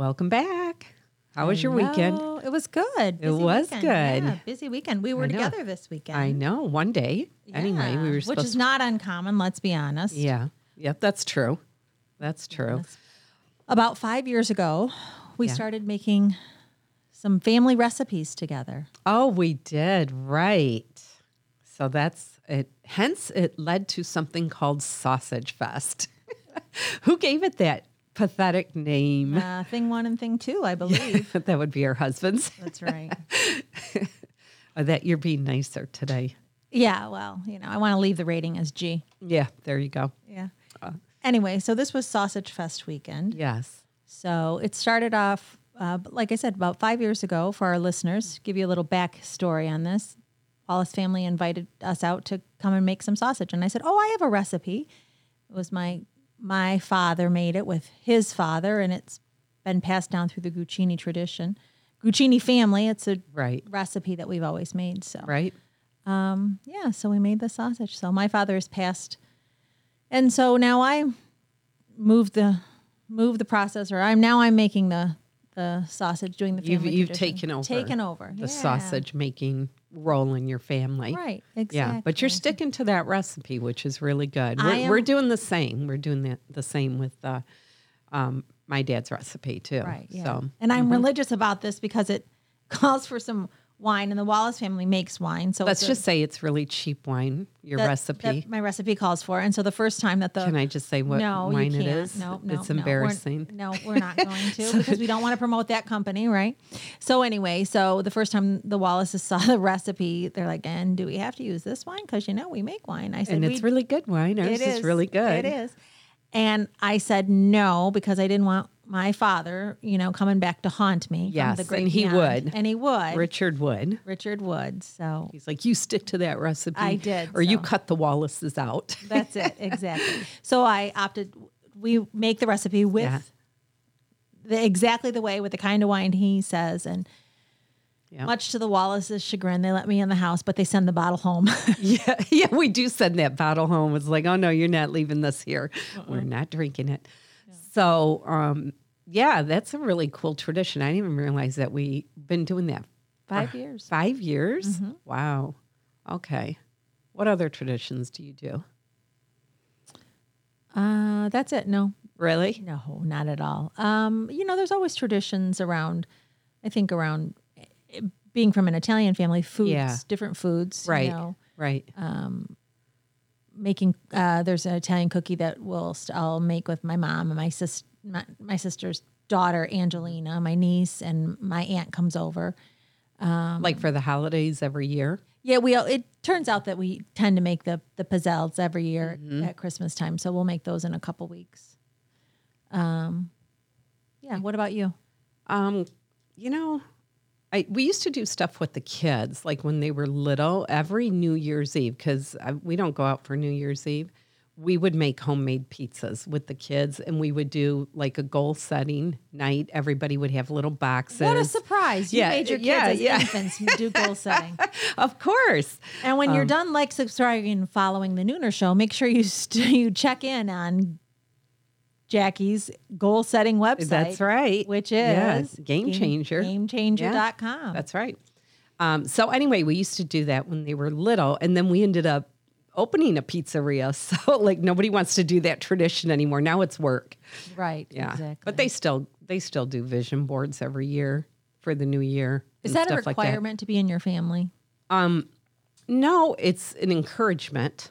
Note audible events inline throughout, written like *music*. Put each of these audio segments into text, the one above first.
Welcome back. How was your weekend? It was good. Busy was weekend. good. Yeah, busy weekend. We were together this weekend. I know. One day. Anyway, we were which supposed is not uncommon, Let's be honest. Yeah. Yep. That's true. That's true. About five years ago, we Yeah. started making some family recipes together. Oh, we did. Right. So that's it. Hence, it led to something called Sausage Fest. *laughs* Who gave it that pathetic name? Uh, thing one and thing two, I believe. *laughs* that would be our husbands. That's right. *laughs* Or that you're being nicer today. Yeah. Well, you know, I want to leave the rating as G. Yeah. There you go. Yeah. Uh. Anyway, so this was Sausage Fest weekend. Yes. So it started off, uh, like I said, about five years ago for our listeners. Give you a little backstory on this. Wallace family invited us out to come and make some sausage, and I said, "Oh, I have a recipe." It was my my father made it with his father, and it's been passed down through the Guccini tradition, Guccini family. It's a Right. recipe that we've always made. So Right. um, yeah, so we made the sausage. So my father has passed, and so now I moved the move the process, or I'm now I'm making the the sausage, doing the You've you've taken over. taken over the yeah. sausage making role in your family. right? Exactly. Yeah, but you're sticking to that recipe, which is really good. We're, am- we're doing the same. We're doing the, the same with uh, um, my dad's recipe too. right. Yeah. So and Mm-hmm. I'm religious about this because it *laughs* calls for some wine, and the Wallace family makes wine. So let's a- just say it's really cheap wine. Your that- recipe. that my recipe calls for, and so the first time that the Can I just say what no, wine you is? No, no, it's no. We're- embarrassing. No, we're not *laughs* going to because we don't want to promote that company, right? So anyway, so the first time the Wallaces saw *laughs* the recipe, they're like, "And do we have to use this wine? Because you know we make wine." I said, and it's really good wine. Ours it is, really good. It is. And I said no because I didn't want my father, you know, coming back to haunt me. Yes, the great and he beyond. would. and he would. Richard would. Richard would. So He's like, you stick to that recipe. I did, Or you cut the Wallaces out. *laughs* That's it, exactly. so I opted. We make the recipe with Yeah. the exactly the way with the kind of wine he says, and Yeah. much to the Wallace's chagrin, they let me in the house, but they send the bottle home. *laughs* Yeah, *laughs* yeah, we do send that bottle home. It's like, oh no, you're not leaving this here. We're uh-uh. not drinking it. So, um, yeah, that's a really cool tradition. I didn't even realize that we've been doing that Five years. five years. Mm-hmm. Wow. Okay. What other traditions do you do? Uh, that's it. No, Really? no, not at all. Um, you know, there's always traditions around. I think around eh, being from an Italian family, foods, Yeah. different foods. Right. You know, Right. Making uh, there's an Italian cookie that will st- I'll make with my mom and my sis my, my sister's daughter Angelina, my niece, and my aunt comes over. Um, like for the holidays every year. Yeah, we it turns out that we tend to make the the pizzelles every year Mm-hmm. at Christmas time, so we'll make those in a couple weeks. Um, yeah. What about you? Um, you know, I we used to do stuff with the kids, like when they were little, every New Year's Eve, because we don't go out for New Year's Eve. We would make homemade pizzas with the kids, and we would do like a goal setting night. Everybody would have little boxes. What a surprise! You Yeah, made your kids yeah, as yeah. infants do goal setting. *laughs* Of course. And when Um, you're done, like subscribing and following the Nooner Show, make sure you st- you check in on Jackie's goal setting website. That's right. Which is Game Changer. GameChanger.com. That's right. Um, so anyway, we used to do that when they were little, and then we ended up opening a pizzeria. *laughs* So like nobody wants to do that tradition anymore. Now it's work. right. Yeah, Exactly. but they still they still do vision boards every year for the new year. is that a stuff like that. requirement to be in your family? No, it's an encouragement.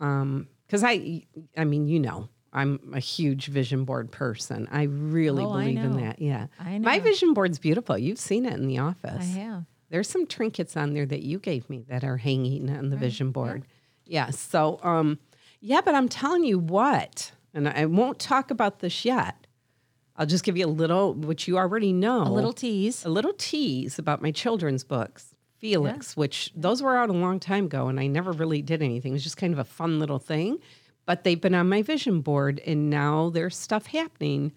Um, because I, I mean, you know, I'm a huge vision board person. I really Oh, I believe in that. Yeah, I My vision board's beautiful. You've seen it in the office. I have. There's some trinkets on there that you gave me that are hanging on the vision board. Yeah. So, um, yeah, but I'm telling you what, and I won't talk about this yet. I'll just give you a little, which you already know, A little tease. a little tease about my children's books, Felix, which those were out a long time ago, and I never really did anything. It was just kind of a fun little thing, but they've been on my vision board, and now there's stuff happening.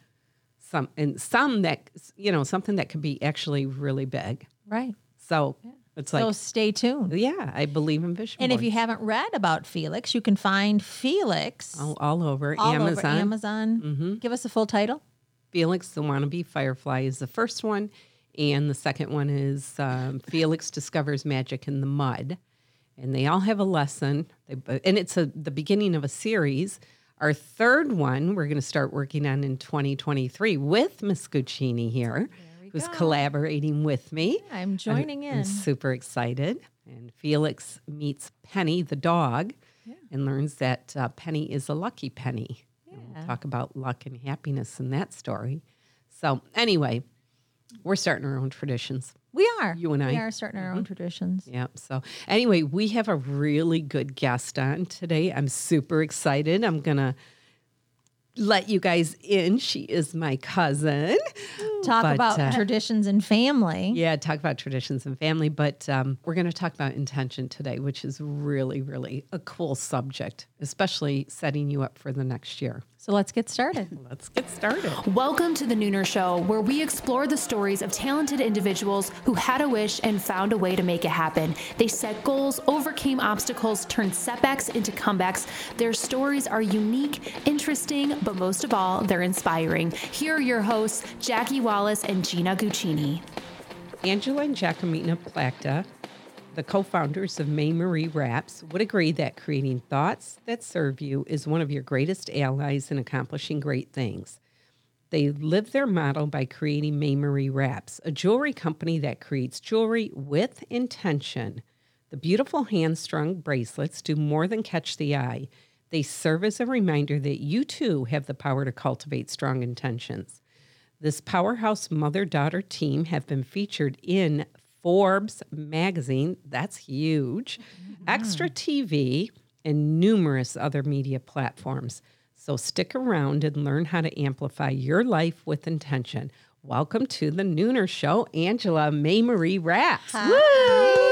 Some and some that you know something that could be actually really big. Right. So it's like so stay tuned. yeah, I believe in vision And if you haven't read about Felix, you can find Felix all, all over all Amazon. over Amazon. Give us a full title. Felix the Wannabe Firefly is the first one, and the second one is um, Felix Discovers Magic in the Mud. And they all have a lesson, they, and it's a, the beginning of a series. Our third one we're going to start working on in 2023 with Miss Guccini here, who's go. collaborating with me. I'm joining I'm in. super excited. And Felix meets Penny, the dog, and learns that uh, Penny is a lucky penny. And we'll talk about luck and happiness in that story. So, anyway, we're starting our own traditions. We are. You and I. Mm-hmm. We are starting our own traditions. Yep. So, anyway, we have a really good guest on today. I'm super excited. I'm going to let you guys in. She is my cousin. Talk But, about uh, traditions and family. Yeah, talk about traditions and family, but um, we're going to talk about intention today, which is really, really a cool subject, especially setting you up for the next year. So let's get started. Let's get started. Welcome to the Nooner Show, where we explore the stories of talented individuals who had a wish and found a way to make it happen. They set goals, overcame obstacles, turned setbacks into comebacks. Their stories are unique, interesting, but most of all, they're inspiring. Here are your hosts, Jackie Wallace and Gina Guccini. Angela and Giacomina Plachta, the co founders of MaeMarie Wraps, would agree that creating thoughts that serve you is one of your greatest allies in accomplishing great things. They live their motto by creating MaeMarie Wraps, a jewelry company that creates jewelry with intention. The beautiful hand strung bracelets do more than catch the eye. They serve as a reminder that you too have the power to cultivate strong intentions. This powerhouse mother daughter team have been featured in Forbes magazine, that's huge, mm-hmm. Extra TV, and numerous other media platforms. So stick around and learn how to amplify your life with intention. Welcome to the Nooner Show, Angela MaeMarie Wraps. Yay.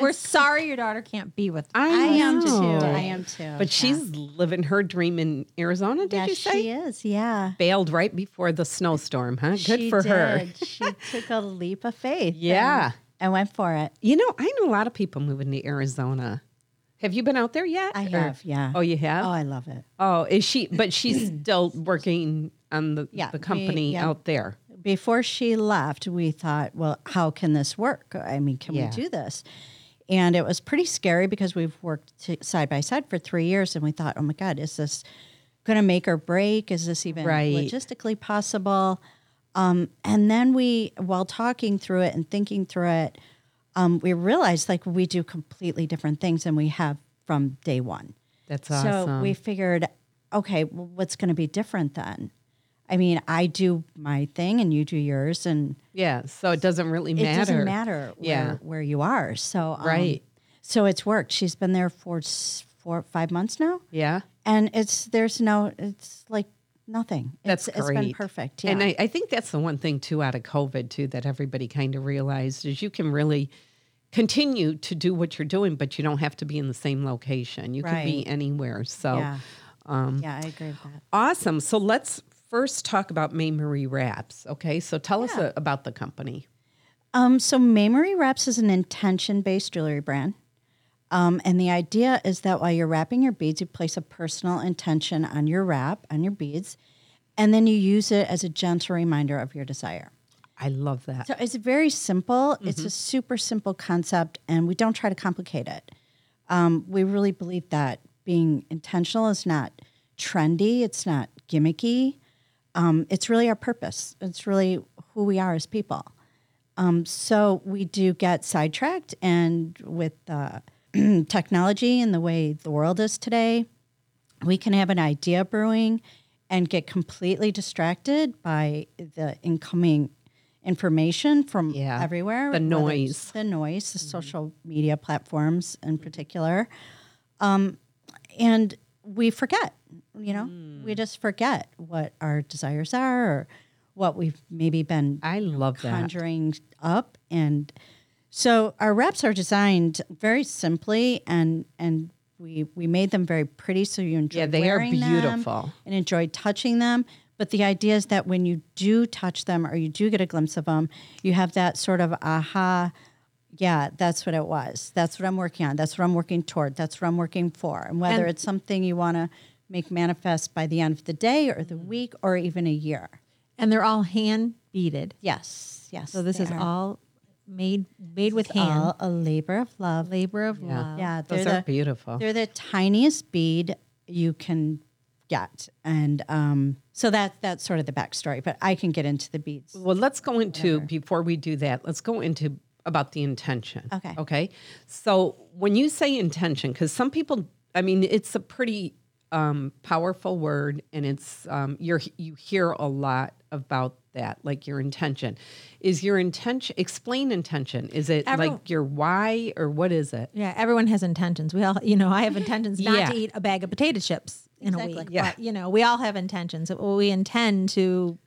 We're sorry your daughter can't be with us. I, I am too. I am too. But she's living her dream in Arizona, did yes, you say? she is. Yeah. Bailed right before the snowstorm, huh? Good she for her. did. She *laughs* took a leap of faith. Yeah. And, and went for it. You know, I know a lot of people moving to Arizona. Have you been out there yet? I Or- have. Yeah. Oh, you have? Oh, I love it. Oh, is she? But she's still working on the Yeah, the we- company yeah. out there. Before she left, we thought, well, how can this work? I mean, can Yeah. we do this? And it was pretty scary because we've worked t- side by side for three years, and we thought, oh my God, is this going to make or break? Is this even Right. logistically possible? Um, and then we, while talking through it and thinking through it, um, we realized like we do completely different things than we have from day one. That's So we figured, okay, well, what's going to be different then? I mean, I do my thing and you do yours, and yeah. So it doesn't really matter. it doesn't matter where, Yeah. where you are. So um, Right. So it's worked. She's been there for four, five months now, Yeah. and it's there's no, it's like nothing. That's it's, great. It's been perfect. Yeah. And I, I think that's the one thing too out of COVID too that everybody kind of realized is you can really continue to do what you're doing, but you don't have to be in the same location. You can be anywhere. So yeah. um, yeah, I agree with that. awesome. So let's first talk about MaeMarie Wraps. Okay. So tell us uh about the company. Um, so MaeMarie Wraps is an intention-based jewelry brand. Um, and the idea is that while you're wrapping your beads, you place a personal intention on your wrap, on your beads, and then you use it as a gentle reminder of your desire. I love that. So it's very simple. It's a super simple concept, and we don't try to complicate it. Um, we really believe that being intentional is not trendy, it's not gimmicky. Um, it's really our purpose. It's really who we are as people. Um, so we do get sidetracked, and with uh, *clears throat* technology and the way the world is today, we can have an idea brewing and get completely distracted by the incoming information from Yeah, everywhere. the noise. The noise, the social media platforms in particular. Um, and we forget, you know, we mm. just forget what our desires are or what we've maybe been I love that. conjuring up. And so our wraps are designed very simply and and we we made them very pretty so you enjoy Yeah, they are beautiful. and enjoy touching them. But the idea is that when you do touch them or you do get a glimpse of them you have that sort of aha yeah that's what it was. That's what i'm working on. That's what i'm working toward. That's what i'm working for. And whether And- it's something you want to make manifest by the end of the day or the week or even a year. And they're all hand beaded. Yes, yes. So this is are. all made made with It's hand. all a labor of love. labor of Yeah. love. Yeah, Those they're the, beautiful. They're the tiniest bead you can get, and um, so that that's sort of the backstory. But I can get into the beads. Well, let's go into before we do that. Let's go into about the intention. Okay. Okay. So when you say intention, because some people, I mean, it's a pretty um, powerful word, and it's um, you're you hear a lot about that, like your intention. Is your intention? Explain intention. Is it Everyone- like your why, or what is it? Yeah, everyone has intentions. We all, *laughs* you know, I have intentions not Yeah. to eat a bag of potato chips in a week. Yeah. But, you know, we all have intentions. We intend to,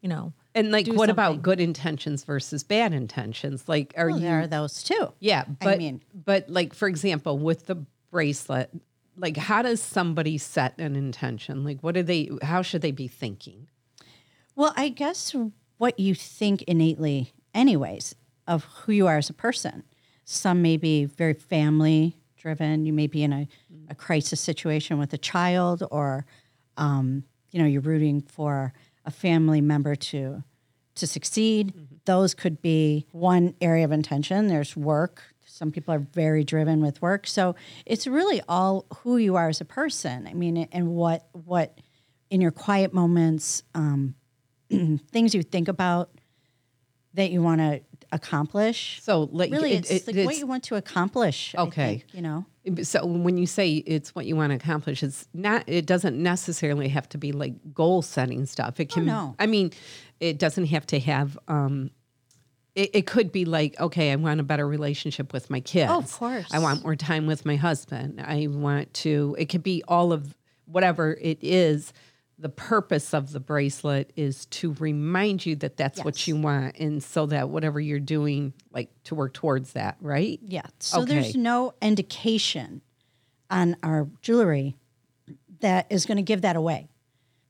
you know, And like, do what about good intentions versus bad intentions? Like, are Well, you there are those too. Yeah, but I mean- but like for example, with the bracelet, like how does somebody set an intention? Like what do they how should they be thinking? Well, I guess what you think innately, anyways, of who you are as a person. Some may be very family driven. You may be in a, a crisis situation with a child, or um, you know, you're rooting for a family member to to succeed. Those could be one area of intention. There's work. Some people are very driven with work. So it's really all who you are as a person. I mean, and what what in your quiet moments, um, *clears throat* things you think about that you want to accomplish. So like Really, it- it's it- like what you want to accomplish. Okay. think, you know. so when you say it's what you want to accomplish, it's not it doesn't necessarily have to be like goal setting stuff. It can Oh, no. I mean, it doesn't have to have um it, it could be like, okay, I want a better relationship with my kids. Oh, of course. I want more time with my husband. I want to, it could be all of whatever it is. The purpose of the bracelet is to remind you that that's what you want. And so that whatever you're doing, like to work towards that, right? Yeah. So there's no indication on our jewelry that is going to give that away.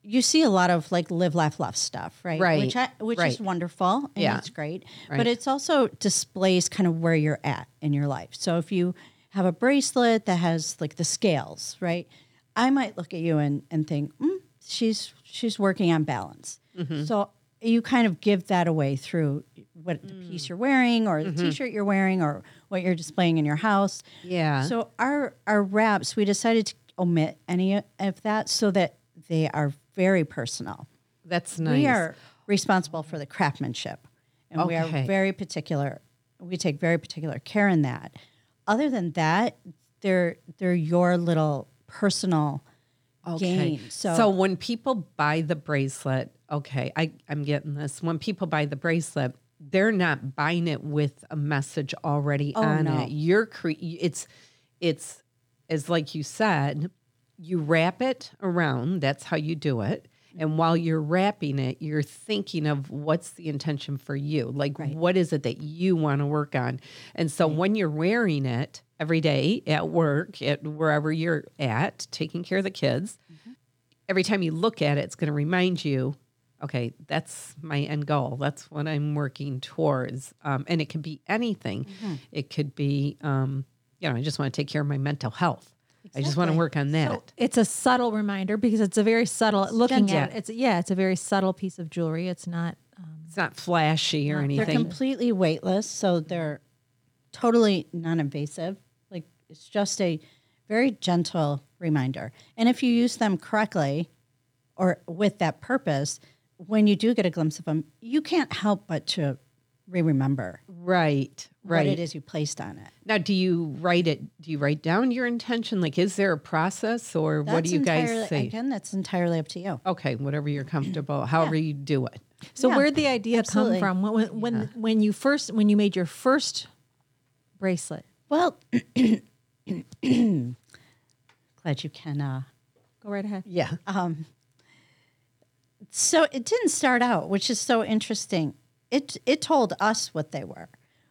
You see a lot of like live, laugh, love stuff, right? Right, Which I, which right. is wonderful and Yeah. it's great. Right. But it's also displays kind of where you're at in your life. So if you have a bracelet that has like the scales, right? I might look at you and, and think, mm, she's she's working on balance. Mm-hmm. So you kind of give that away through what the Mm. piece you're wearing or the Mm-hmm. t-shirt you're wearing or what you're displaying in your house. Yeah. So our our wraps, we decided to omit any of that so that they are very personal. That's nice. We are responsible for the craftsmanship, and we are very particular. We take very particular care in that. Other than that, they're they're your little personal gain. So, so when people buy the bracelet, okay, I, I'm getting this. When people buy the bracelet, they're not buying it with a message already oh, on no. it. You're cre- it's it's as like you said, you wrap it around. That's how you do it. And while you're wrapping it, you're thinking of what's the intention for you. Like, what is it that you want to work on? And so when you're wearing it every day at work, at wherever you're at, taking care of the kids, every time you look at it, it's going to remind you, okay, that's my end goal. That's what I'm working towards. Um, and it could be anything. It could be, um, you know, I just want to take care of my mental health. I just want to work on that. it's a subtle reminder because it's a very subtle looking gentle. at it. It's yeah, it's a very subtle piece of jewelry. It's not um, it's not flashy or anything. they're completely weightless, so they're totally non-invasive. Like it's just a very gentle reminder. And if you use them correctly or with that purpose, when you do get a glimpse of them, you can't help but to re-remember right, right. what right. it is you placed on it. Now, do you write it? Do you write down your intention? Like, is there a process, or what do you guys entirely- say? Again, that's entirely up to you. Okay, whatever you're comfortable, however you do it. So Yeah, where'd the idea absolutely. come from? When when, when when you first when you made your first bracelet? Well, *clears throat* glad you can. Uh, Go right ahead. Yeah. so it didn't start out, which is so interesting. It it told us what they were.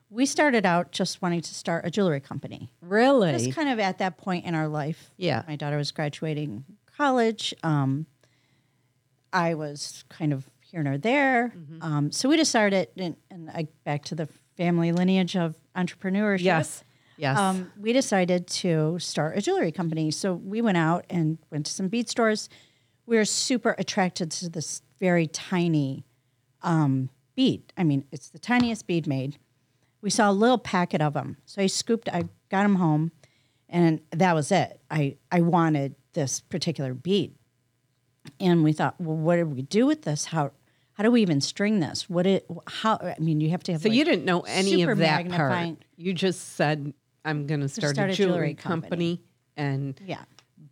We started out just wanting to start a jewelry company. Really? Just kind of at that point in our life. Yeah. My daughter was graduating college. Um, I was kind of here nor there. Mm-hmm. Um, so we decided, and, and I, back to the family lineage of entrepreneurship. Yes. Yes. um, we decided to start a jewelry company. So we went out and went to some bead stores. We were super attracted to this very tiny um, bead. I mean, it's the tiniest bead made. We saw a little packet of them. So I scooped, I got them home, and that was it. I, I wanted this particular bead. And we thought, well, what do we do with this? How how do we even string this? What it how I mean, you have to have so like, you didn't know any of that part. You just said, "I'm going to start, start a a jewelry, jewelry company. company. and Yeah.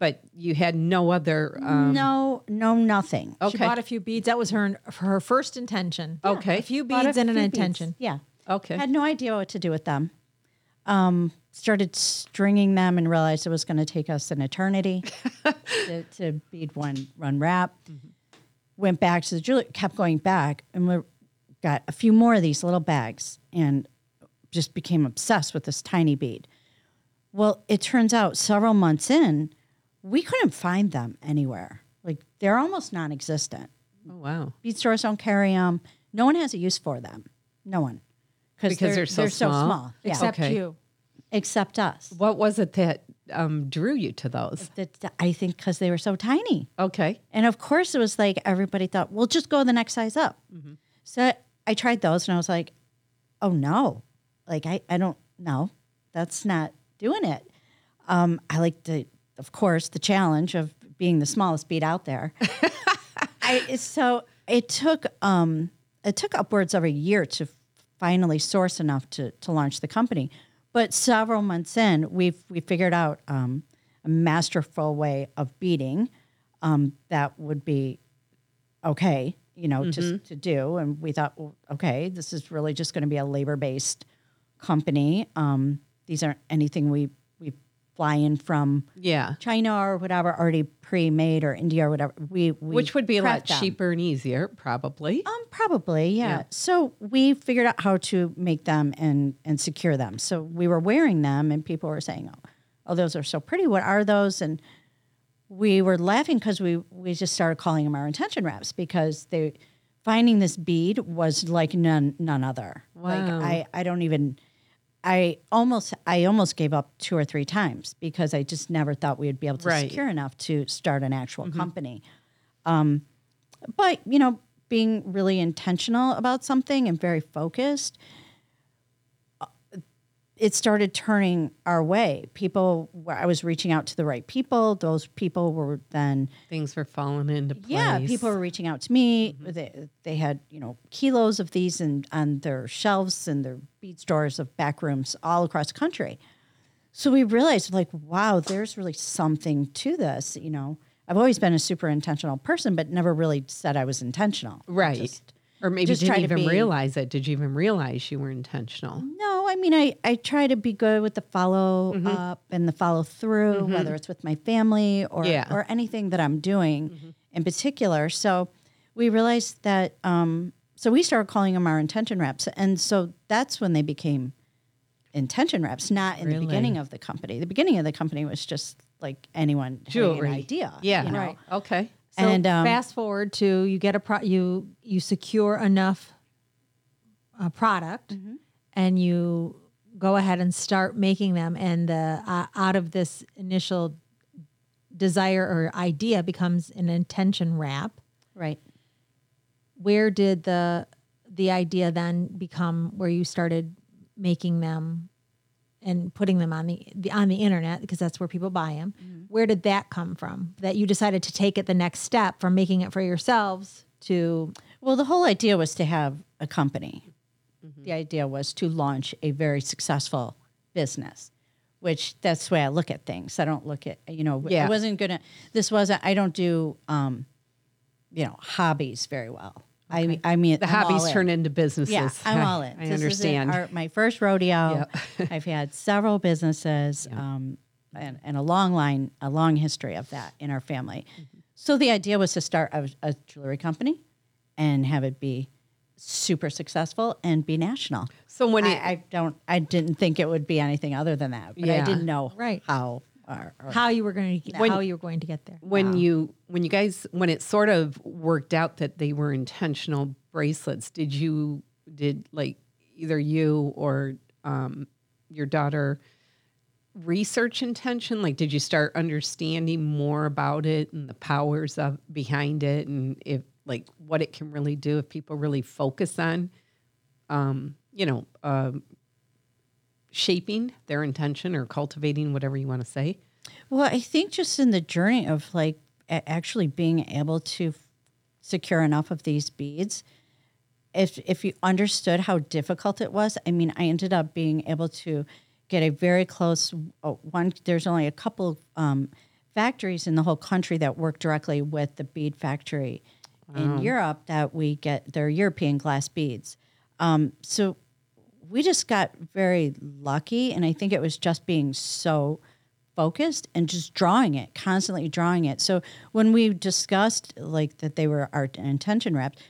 But you had no other. Um, no, no, nothing. She okay, bought a few beads. That was her her first intention. Okay. a few Bought a beads and an beads. intention. Yeah. okay, Had no idea what to do with them. Um, started stringing them and realized it was going to take us an eternity *laughs* to, to bead one run wrap. Went back to the jewelry, kept going back, and we got a few more of these little bags and just became obsessed with this tiny bead. Well, it turns out several months in, we couldn't find them anywhere. Like they're almost non existent. oh wow, Bead stores don't carry them. No one has a use for them. No one. Because they're so small? Yeah. Except Okay. you. Except us. what was it that um, drew you to those? That, that- I think because they were so tiny. Okay, And of course, it was like everybody thought, well, just go the next size up. So I, I tried those and I was like, oh no. Like, I, I don't know. That's not doing it. Um, I like the, of course, the challenge of being the smallest beat out there. *laughs* I, so it took um, it took upwards of a year to finally source enough to to launch the company. But several months in, we've we figured out um, a masterful way of beating um, that would be okay, you know, Mm-hmm. to to do. And we thought, well, okay, this is really just going to be a labor based company. Um, these aren't anything we we fly in from yeah, China or whatever, already pre-made or India or whatever. We, we which would be a lot them. cheaper and easier, probably. Um, probably, yeah. Yeah. So we figured out how to make them and and secure them. So we were wearing them, and people were saying, "Oh, oh, those are so pretty. What are those?" And we were laughing because we we just started calling them our intention wraps because they finding this bead was like none none other. Like I I don't even. I almost I almost gave up two or three times because I just never thought we would be able to Right. secure enough to start an actual mm-hmm. company um, but you know being really intentional about something and very focused it started turning our way. People i was reaching out to the right people. Those people were then Things were falling into place. yeah people were reaching out to me. Mm-hmm. They, they had you know kilos of these and on their shelves and their bead stores of back rooms all across the country. So we realized like wow there's really something to this you know. I've always been a super intentional person but never really said i was intentional. Right, just- or maybe just didn't even be- realize it. Did you even realize you were intentional? no i mean i i try to be good with the follow up mm-hmm. and the follow through mm-hmm. whether it's with my family or Yeah. or anything that i'm doing mm-hmm. in particular so we realized that um so we started calling them our intention wraps and so that's when they became intention wraps not in Really? the beginning of the company the beginning of the company was just like anyone having an idea Yeah. you know? Right. Okay. So And, um, fast forward to you get a pro- you you secure enough uh, product, Mm-hmm. and you go ahead and start making them, and the uh, out of this initial desire or idea becomes an intention wrap. right Where did the the idea then become where you started making them and putting them on the, the on the internet because that's where people buy them. Where did that come from? That you decided to take it the next step from making it for yourselves to Well, the whole idea was to have a company. The idea was to launch a very successful business, which that's the way I look at things. I don't look at, you know, Yeah. I wasn't going to, this wasn't, I don't do, um, you know, hobbies very well. I, I mean, The I'm hobbies turn into businesses. Yeah, I'm *laughs* all in. I This understand. our- my first rodeo. *laughs* Yep. *laughs* I've had several businesses um, and, and a long line, a long history of that in our family. Mm-hmm. So the idea was to start a, a jewelry company and have it be super successful and be national. So when I, it, I don't, I didn't think it would be anything other than that, but I didn't know Right. how. Or, or- how you were going to how you were going to get there. when you when you guys when it sort of worked out that they were intentional bracelets, did you did like either you or um, your daughter research intention? Like, did you start understanding more about it and the powers of behind it, and if like what it can really do if people really focus on, um, you know, um, shaping their intention or cultivating whatever you want to say? Well, I think just in the journey of like actually being able to f- secure enough of these beads, if if you understood how difficult it was, I mean, I ended up being able to get a very close uh, one. There's only a couple um, factories in the whole country that work directly with the bead factory in Europe that we get their European glass beads. Um, so we just got very lucky, and I think it was just being so focused and just drawing it, constantly drawing it. So when we discussed like that they were our intention wrapped,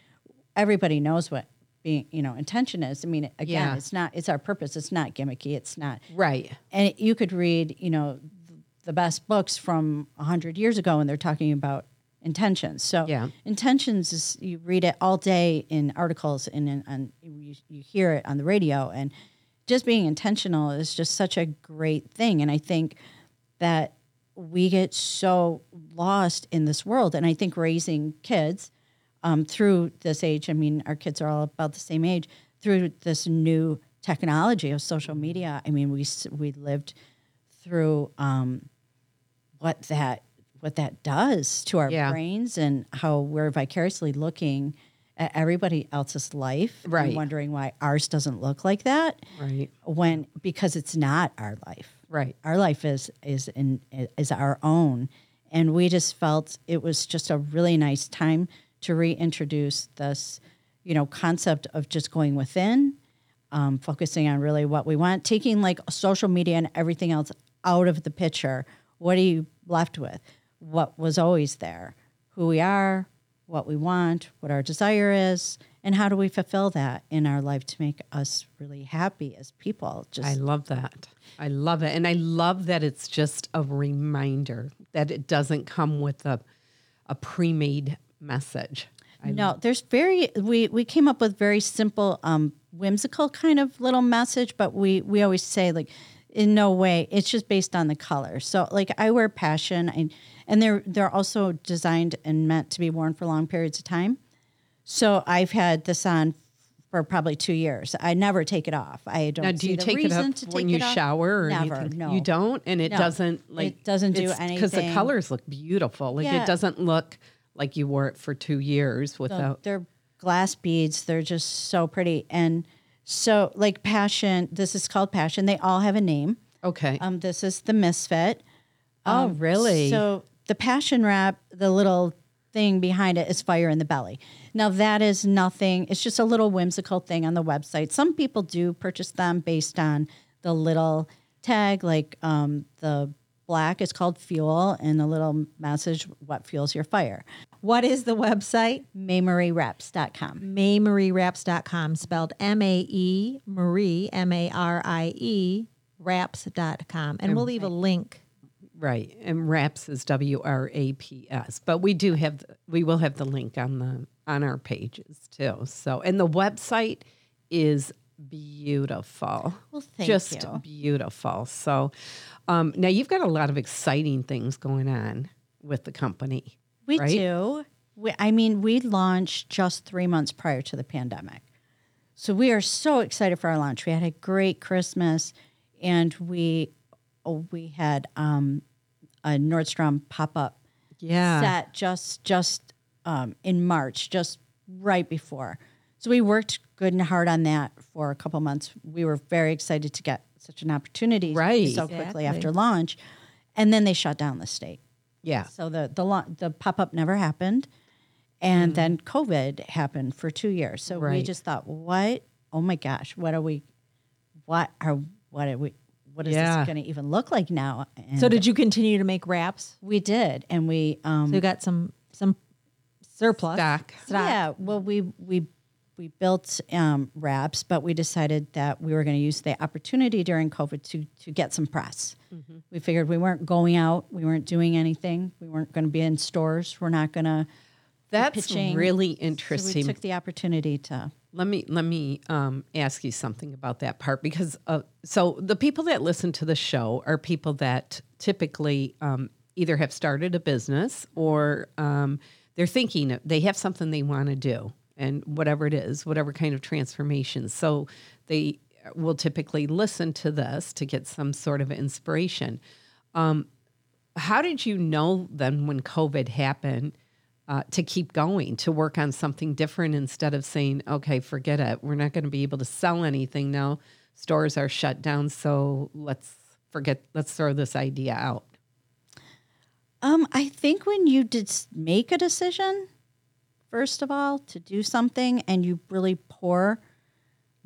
everybody knows what being you know intention is. I mean, again, Yeah. it's not it's our purpose. It's not gimmicky. It's not Right. and you could read you know the best books from 100 years ago and they're talking about intentions. So Yeah. intentions is you read it all day in articles and in, and you, you hear it on the radio. And just being intentional is just such a great thing. And i think that we get so lost in this world. And i think raising kids um, through this age i mean our kids are all about the same age through this new technology of social media i mean we we lived through um, what that what that does to our Yeah. brains and how we're vicariously looking at everybody else's life Right. and wondering why ours doesn't look like that Right. when because it's not our life Right. our life is is in is our own and we just felt it was just a really nice time to reintroduce this you know concept of just going within um, focusing on really what we want taking like social media and everything else out of the picture what are you left with what was always there who we are what we want what our desire is and how do we fulfill that in our life to make us really happy as people just I love that. I love it. And I love that it's just a reminder that it doesn't come with a, a pre made message. I, no, there's very we we came up with very simple, um, whimsical kind of little message, but we we always say like, in no way, it's just based on the color. So like I wear passion, and and they're they're also designed and meant to be worn for long periods of time. So I've had this on for probably two years. I never take it off. I don't. now, do you take it to when you off. shower or Never, anything? No, You don't? And it No. doesn't like doesn't do anything Because the colors look beautiful. Like Yeah. it doesn't look like you wore it for two years without. they're glass beads. They're just so pretty. And so, like Passion, this is called Passion. They all have a name. okay. Um, this is the Misfit. oh, Um, really? So the Passion wrap, the little thing behind it is Fire in the Belly. Now that is nothing. It's just a little whimsical thing on the website. Some people do purchase them based on the little tag, like um, the black is called Fuel, and the little message, "What fuels your fire." What is the website? MaeMarieWraps.com. MaeMarieWraps.com, spelled M A E Marie, M A R I E, wraps.com. And we'll leave a link. Right. And wraps is W R A P S. But we do have we will have the link on the on our pages too. So and the website is beautiful. Well, thank Just you. beautiful. So um, now you've got a lot of exciting things going on with the company. We right? do. We, I mean, we launched just three months prior to the pandemic. So we are so excited for our launch. We had a great Christmas and we oh, we had um, a Nordstrom pop up Yeah. set just just um, in March, just right before. So we worked good and hard on that for a couple months. We were very excited to get such an opportunity Right. so quickly Exactly. after launch, and then they shut down the state. Yeah. So the the the pop up never happened, and then COVID happened for two years. So we just thought, what? Oh my gosh, what are we? What are what are we? What is Yeah. this going to even look like now? And So, did you continue to make wraps? we did, and we um So, you got some some surplus. Stock. stock. yeah. Well, we we we built um, wraps, but we decided that we were going to use the opportunity during COVID to to get some press. Mm-hmm. We figured we weren't going out, we weren't doing anything, we weren't going to be in stores, we're not going to That's pitching. really So we took the opportunity to let me let me um, ask you something about that part because uh, so the people that listen to the show are people that typically um, either have started a business or um, they're thinking they have something they want to do and whatever it is, whatever kind of transformation. So they will typically listen to this to get some sort of inspiration. Um, how did you know then when COVID happened? Uh, to keep going, to work on something different instead of saying, okay, forget it. We're not going to be able to sell anything now. Stores are shut down. So let's forget, let's throw this idea out. Um, I think when you did make a decision, first of all, to do something and you really pour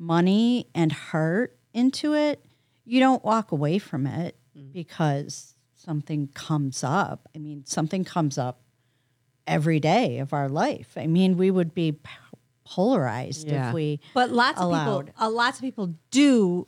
money and heart into it, you don't walk away from it mm. because something comes up. I mean, something comes up every day of our life. I mean, we would be polarized yeah. if we. But lots allowed. of people, uh, lots of people do.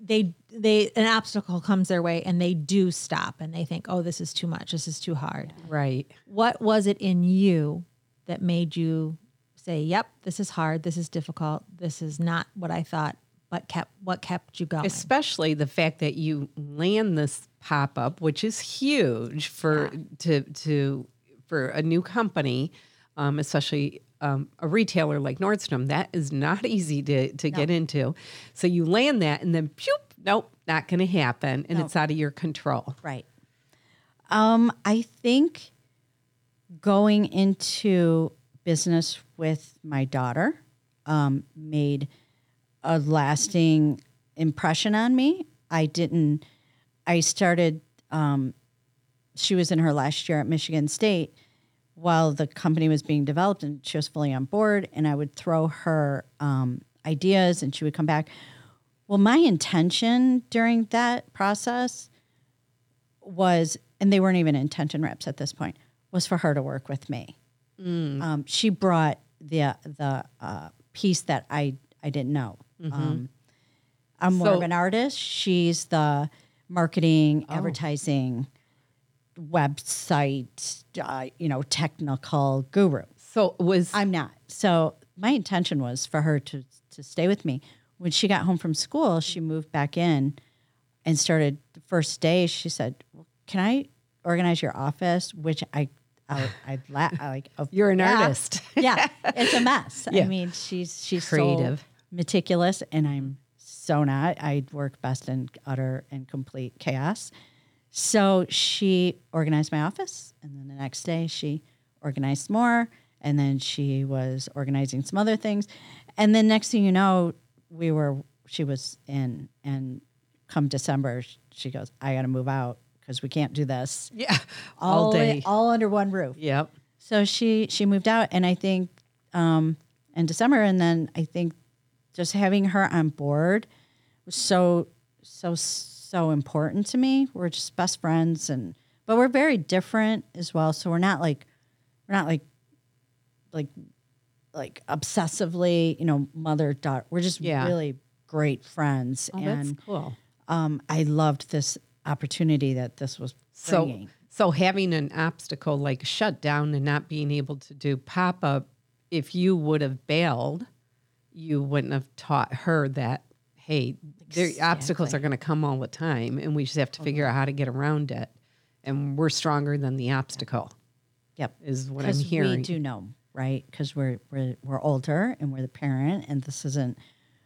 They they an obstacle comes their way and they do stop and they think, oh, this is too much. This is too hard. Right. What was it in you that made you say, yep, this is hard. This is difficult. This is not what I thought. But kept what kept you going? Especially the fact that you land this pop up, which is huge for yeah. to to for a new company, um, especially um, a retailer like Nordstrom, that is not *laughs* easy to, to no. get into. So you land that and then, phew, nope, not going to happen. And nope. it's out of your control. Right. Um, I think going into business with my daughter um, made a lasting impression on me. I didn't, I started um, she was in her last year at Michigan State while the company was being developed, and she was fully on board. And I would throw her um, ideas, and she would come back. Well, my intention during that process was, and they weren't even intention wraps at this point, was for her to work with me. Mm. Um, she brought the the uh, piece that I I didn't know. Mm-hmm. Um, I'm more of an artist. She's the marketing, oh. advertising, website, uh, you know, technical guru. So was I'm not. So my intention was for her to to stay with me. When she got home from school, she moved back in and started the first day. She said, well, "Can I organize your office?" Which I I, I, la- I like. Oh, *laughs* You're an yeah. artist. *laughs* yeah, it's a mess. Yeah. I mean, she's she's creative, so meticulous, and I'm so not. I work best in utter and complete chaos. So she organized my office, and then the next day she organized more, and then she was organizing some other things, and then next thing you know, we were she was in, and come December, she goes, "I got to move out because we can't do this." Yeah, *laughs* all, all day, all under one roof. Yep. So she she moved out, and I think um, in December, and then I think just having her on board was so so so important to me. We're just best friends and but we're very different as well. So we're not like we're not like like like obsessively, you know, mother daughter. We're just yeah. really great friends. Oh, and that's cool. Um, I loved this opportunity that this was bringing. So, so having an obstacle like shut down and not being able to do pop up, if you would have bailed, you wouldn't have taught her that hey, exactly. obstacles are going to come all the time, and we just have to figure mm-hmm. out how to get around it. And we're stronger than the obstacle. Yep, is what I'm hearing. We do know, right? Because we're we're we're older and we're the parent, and this isn't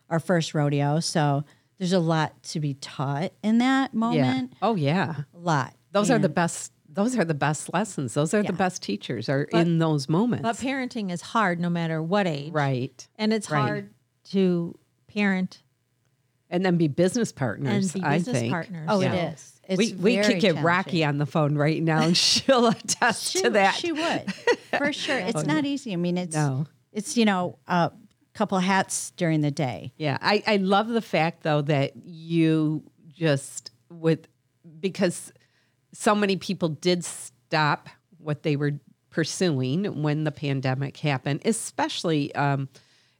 our first rodeo, so there's a lot to be taught in that moment. Yeah. Oh yeah, a lot. Those and are the best those are the best lessons. Those are yeah. the best teachers are but, in those moments. But parenting is hard no matter what age. Right. And it's right. hard to parent and then be business partners. And be business I think. partners. Oh, yeah. it is. It's we we could get Rocky on the phone right now, and *laughs* she'll attest she, to that. She would for *laughs* sure. It's oh, not easy. I mean, it's no. it's you know a couple hats during the day. Yeah, I I love the fact though that you just with because so many people did stop what they were pursuing when the pandemic happened, especially. Um,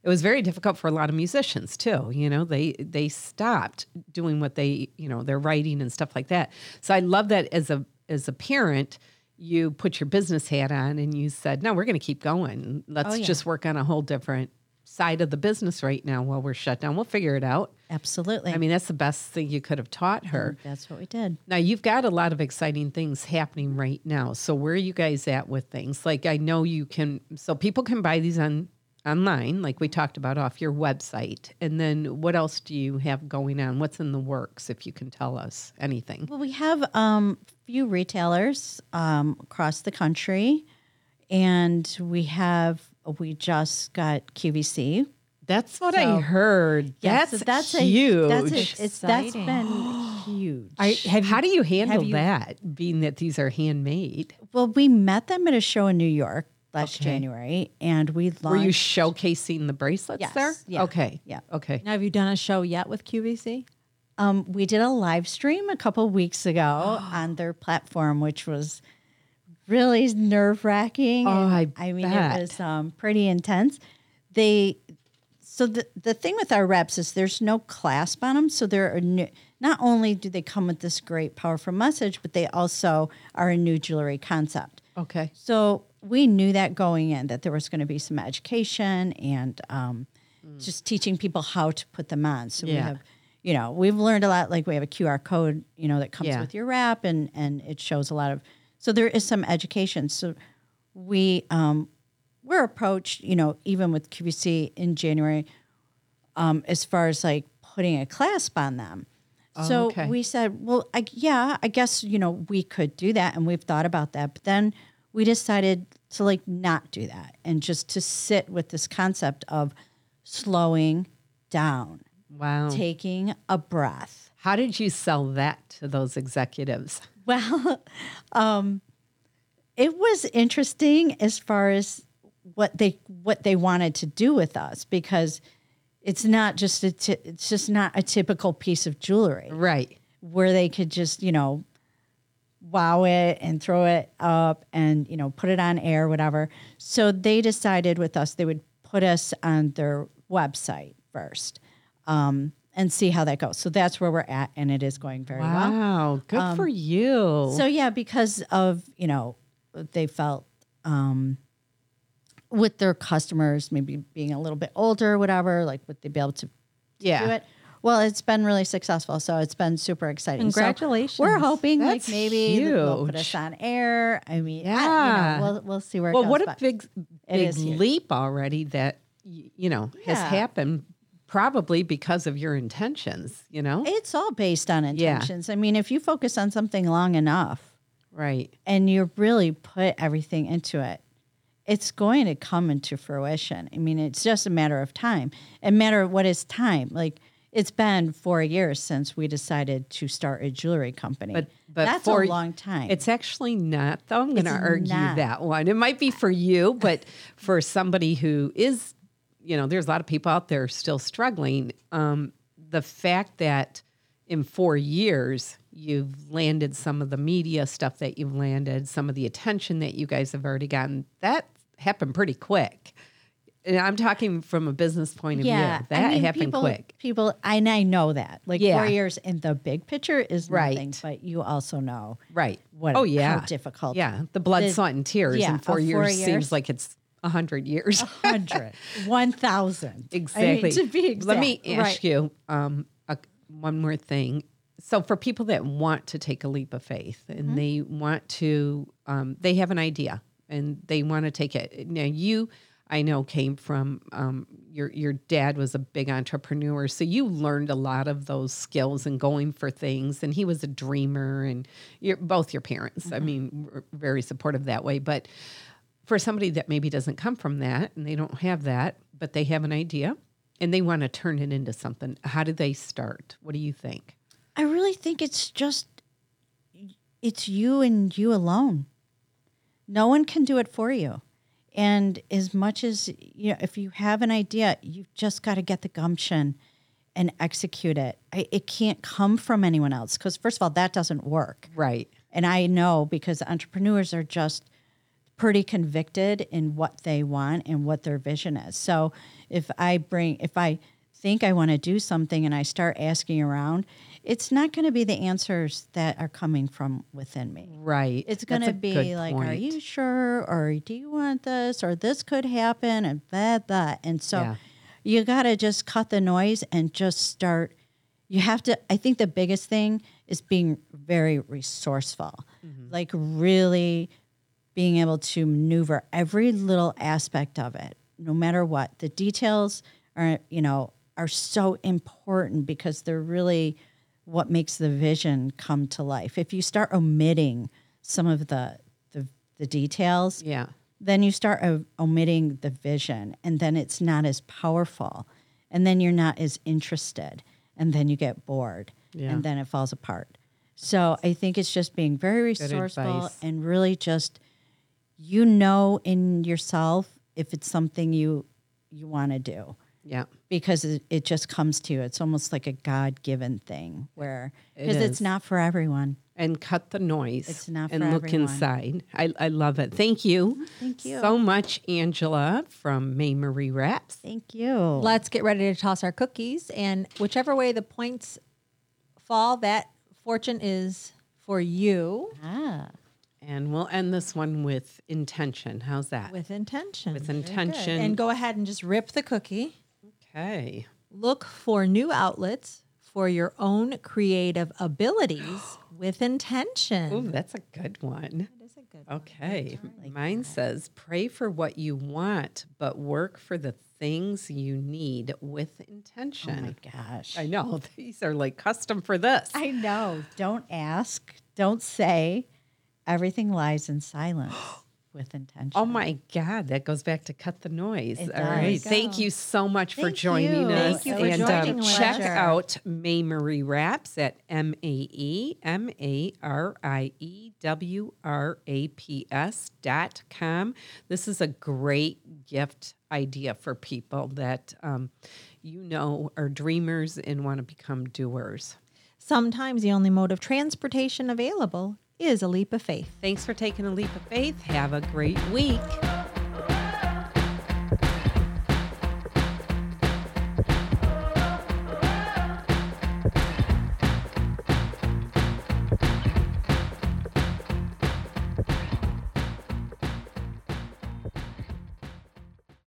it was very difficult for a lot of musicians too. You know, they they stopped doing what they you know their writing and stuff like that. So I love that as a as a parent, you put your business hat on and you said, no, we're going to keep going. Let's oh, yeah. just work on a whole different side of the business right now while we're shut down. We'll figure it out. Absolutely. I mean, that's the best thing you could have taught her. Mm, that's what we did. Now you've got a lot of exciting things happening right now. So where are you guys at with things? Like I know you can so people can buy these on online, like we talked about off your website. And then what else do you have going on? What's in the works if you can tell us anything? Well, we have um, few retailers um, across the country, and we have we just got QVC. That's what So- I heard. Yeah, that's so that's huge. A, that's a, it's that's Exciting. been *gasps* huge. I, have How do you handle have you- that, being that these are handmade? well, we met them at a show in New York last Okay. January, and we launched. Were you showcasing the bracelets Yes, there? yeah, Okay. yeah. Okay. Now, have you done a show yet with QVC? Um, we did a live stream a couple weeks ago *gasps* on their platform, which was really nerve wracking. Oh, I I mean, bet. it was um, pretty intense. They so the the thing with our reps is there's no clasp on them, so they're a new, not only do they come with this great powerful message, but they also are a new jewelry concept. Okay. So we knew that going in that there was going to be some education and um, just teaching people how to put them on. So we have, you know, we've learned a lot. Like we have a QR code, you know, that comes Yeah. with your wrap, and and it shows a lot of. So there is some education. So we um, we're approached, you know, even with QVC in January, um, as far as like putting a clasp on them. So okay. we said, well, I, yeah, I guess you know we could do that, and we've thought about that. But then we decided to like not do that, and just to sit with this concept of slowing down, Wow. taking a breath. How did you sell that to those executives? *laughs* Well, um, it was interesting as far as what they what they wanted to do with us because it's not just a t- it's just not a typical piece of jewelry Right. where they could just you know wow it and throw it up and you know put it on air whatever so they decided with us they would put us on their website first um, and see how that goes so that's where we're at and it is going very well Wow. Good for you. so yeah, because of you know they felt um, with their customers maybe being a little bit older, whatever, like would they be able to yeah. do it? Well, it's been really successful, so it's been super exciting. So Congratulations. we're hoping That's like maybe they'll put us on air. I mean, Yeah. I, you know, we'll we'll see where. Well, it goes, Well, what a big, big leap already that you know has Yeah. happened, probably because of your intentions. You know, It's all based on Yeah. intentions. I mean, if you focus on something long enough, right? and you really put everything into it, it's going to come into fruition. I mean, it's just a matter of time. A matter of what is time. Like it's been four years since we decided to start a jewelry company. But but that's for a long time. It's actually not, though. I'm going to argue not. that one. It might be for you, but *laughs* for somebody who is, you know, there's a lot of people out there still struggling. Um, the fact that in four years you've landed some of the media stuff that you've landed, some of the attention that you guys have already gotten, that happened pretty quick. And I'm talking from a business point of yeah, view. That I mean, happened people, quick. People, and I know that. Like Yeah. four years in the big picture is Right. nothing, but you also know Right. what. oh, yeah. how difficult. Yeah. The blood, the- sweat, and tears yeah, in four of years, four seems like it's a hundred years. hundred, *laughs* one thousand. Exactly. to be exact. Let me ask Right. you um, a, one more thing. So, for people that want to take a leap of faith and Mm-hmm. they want to, um, they have an idea and they want to take it. Now, you, I know, came from um, your your dad was a big entrepreneur, so you learned a lot of those skills and going for things. And he was a dreamer, and your both your parents, I Mm-hmm. mean, were very supportive that way. But for somebody that maybe doesn't come from that and they don't have that, but they have an idea and they want to turn it into something, how do they start? What do you think? I really think it's just it's you and you alone. No one can do it for you. And as much as you know, if you have an idea, you've just got to get the gumption and execute it. I, it can't come from anyone else because first of all, that doesn't work. Right. And I know because entrepreneurs are just pretty convicted in what they want and what their vision is. So if I bring, if I think I want to do something and I start asking around, it's not going to be the answers that are coming from within me. Right. It's going to be like, are you sure? Or do you want this? Or this could happen and that, that. And so Yeah. You got to just cut the noise and just start. You have to, I think the biggest thing is being very resourceful, like really being able to maneuver every little aspect of it, no matter what. The details are, you know, are so important because they're really what makes the vision come to life. If you start omitting some of the the, the details, Yeah. then you start o- omitting the vision and then it's not as powerful and then you're not as interested and then you get bored Yeah. and then it falls apart so i think it's just being very resourceful and really just you know in yourself if it's something you you want to do Yeah. because it, it just comes to you it's almost like a god-given thing where because is. it's not for everyone And cut the noise. It's not and for look everyone. inside. I, I love it. Thank you. Thank you. so much, Angela from MaeMarie Wraps. thank you Let's get ready to toss our cookies, and whichever way the points fall, that fortune is for you ah And we'll end this one with intention. How's that? with intention. With intention. and go ahead and just rip the cookie. Okay. Look for new outlets for your own creative abilities *gasps* with intention. Oh, that's a good one. That is a good one. Okay. Mine says pray for what you want, but work for the things you need with intention. oh my gosh I know. *laughs* These are like custom for this. I know. Don't ask. Don't say. Everything lies in silence *gasps* *gasps* with intention. Oh my God, that goes back to cut the noise. It All right. Thank you so much for joining you. us. Thank you for and um, check Pleasure. out MaeMarie Wraps at M A E M A R I E W R A P S dot com. This is a great gift idea for people that um, you know are dreamers and want to become doers. Sometimes the only mode of transportation available is a leap of faith. Thanks for taking a leap of faith. Have a great week.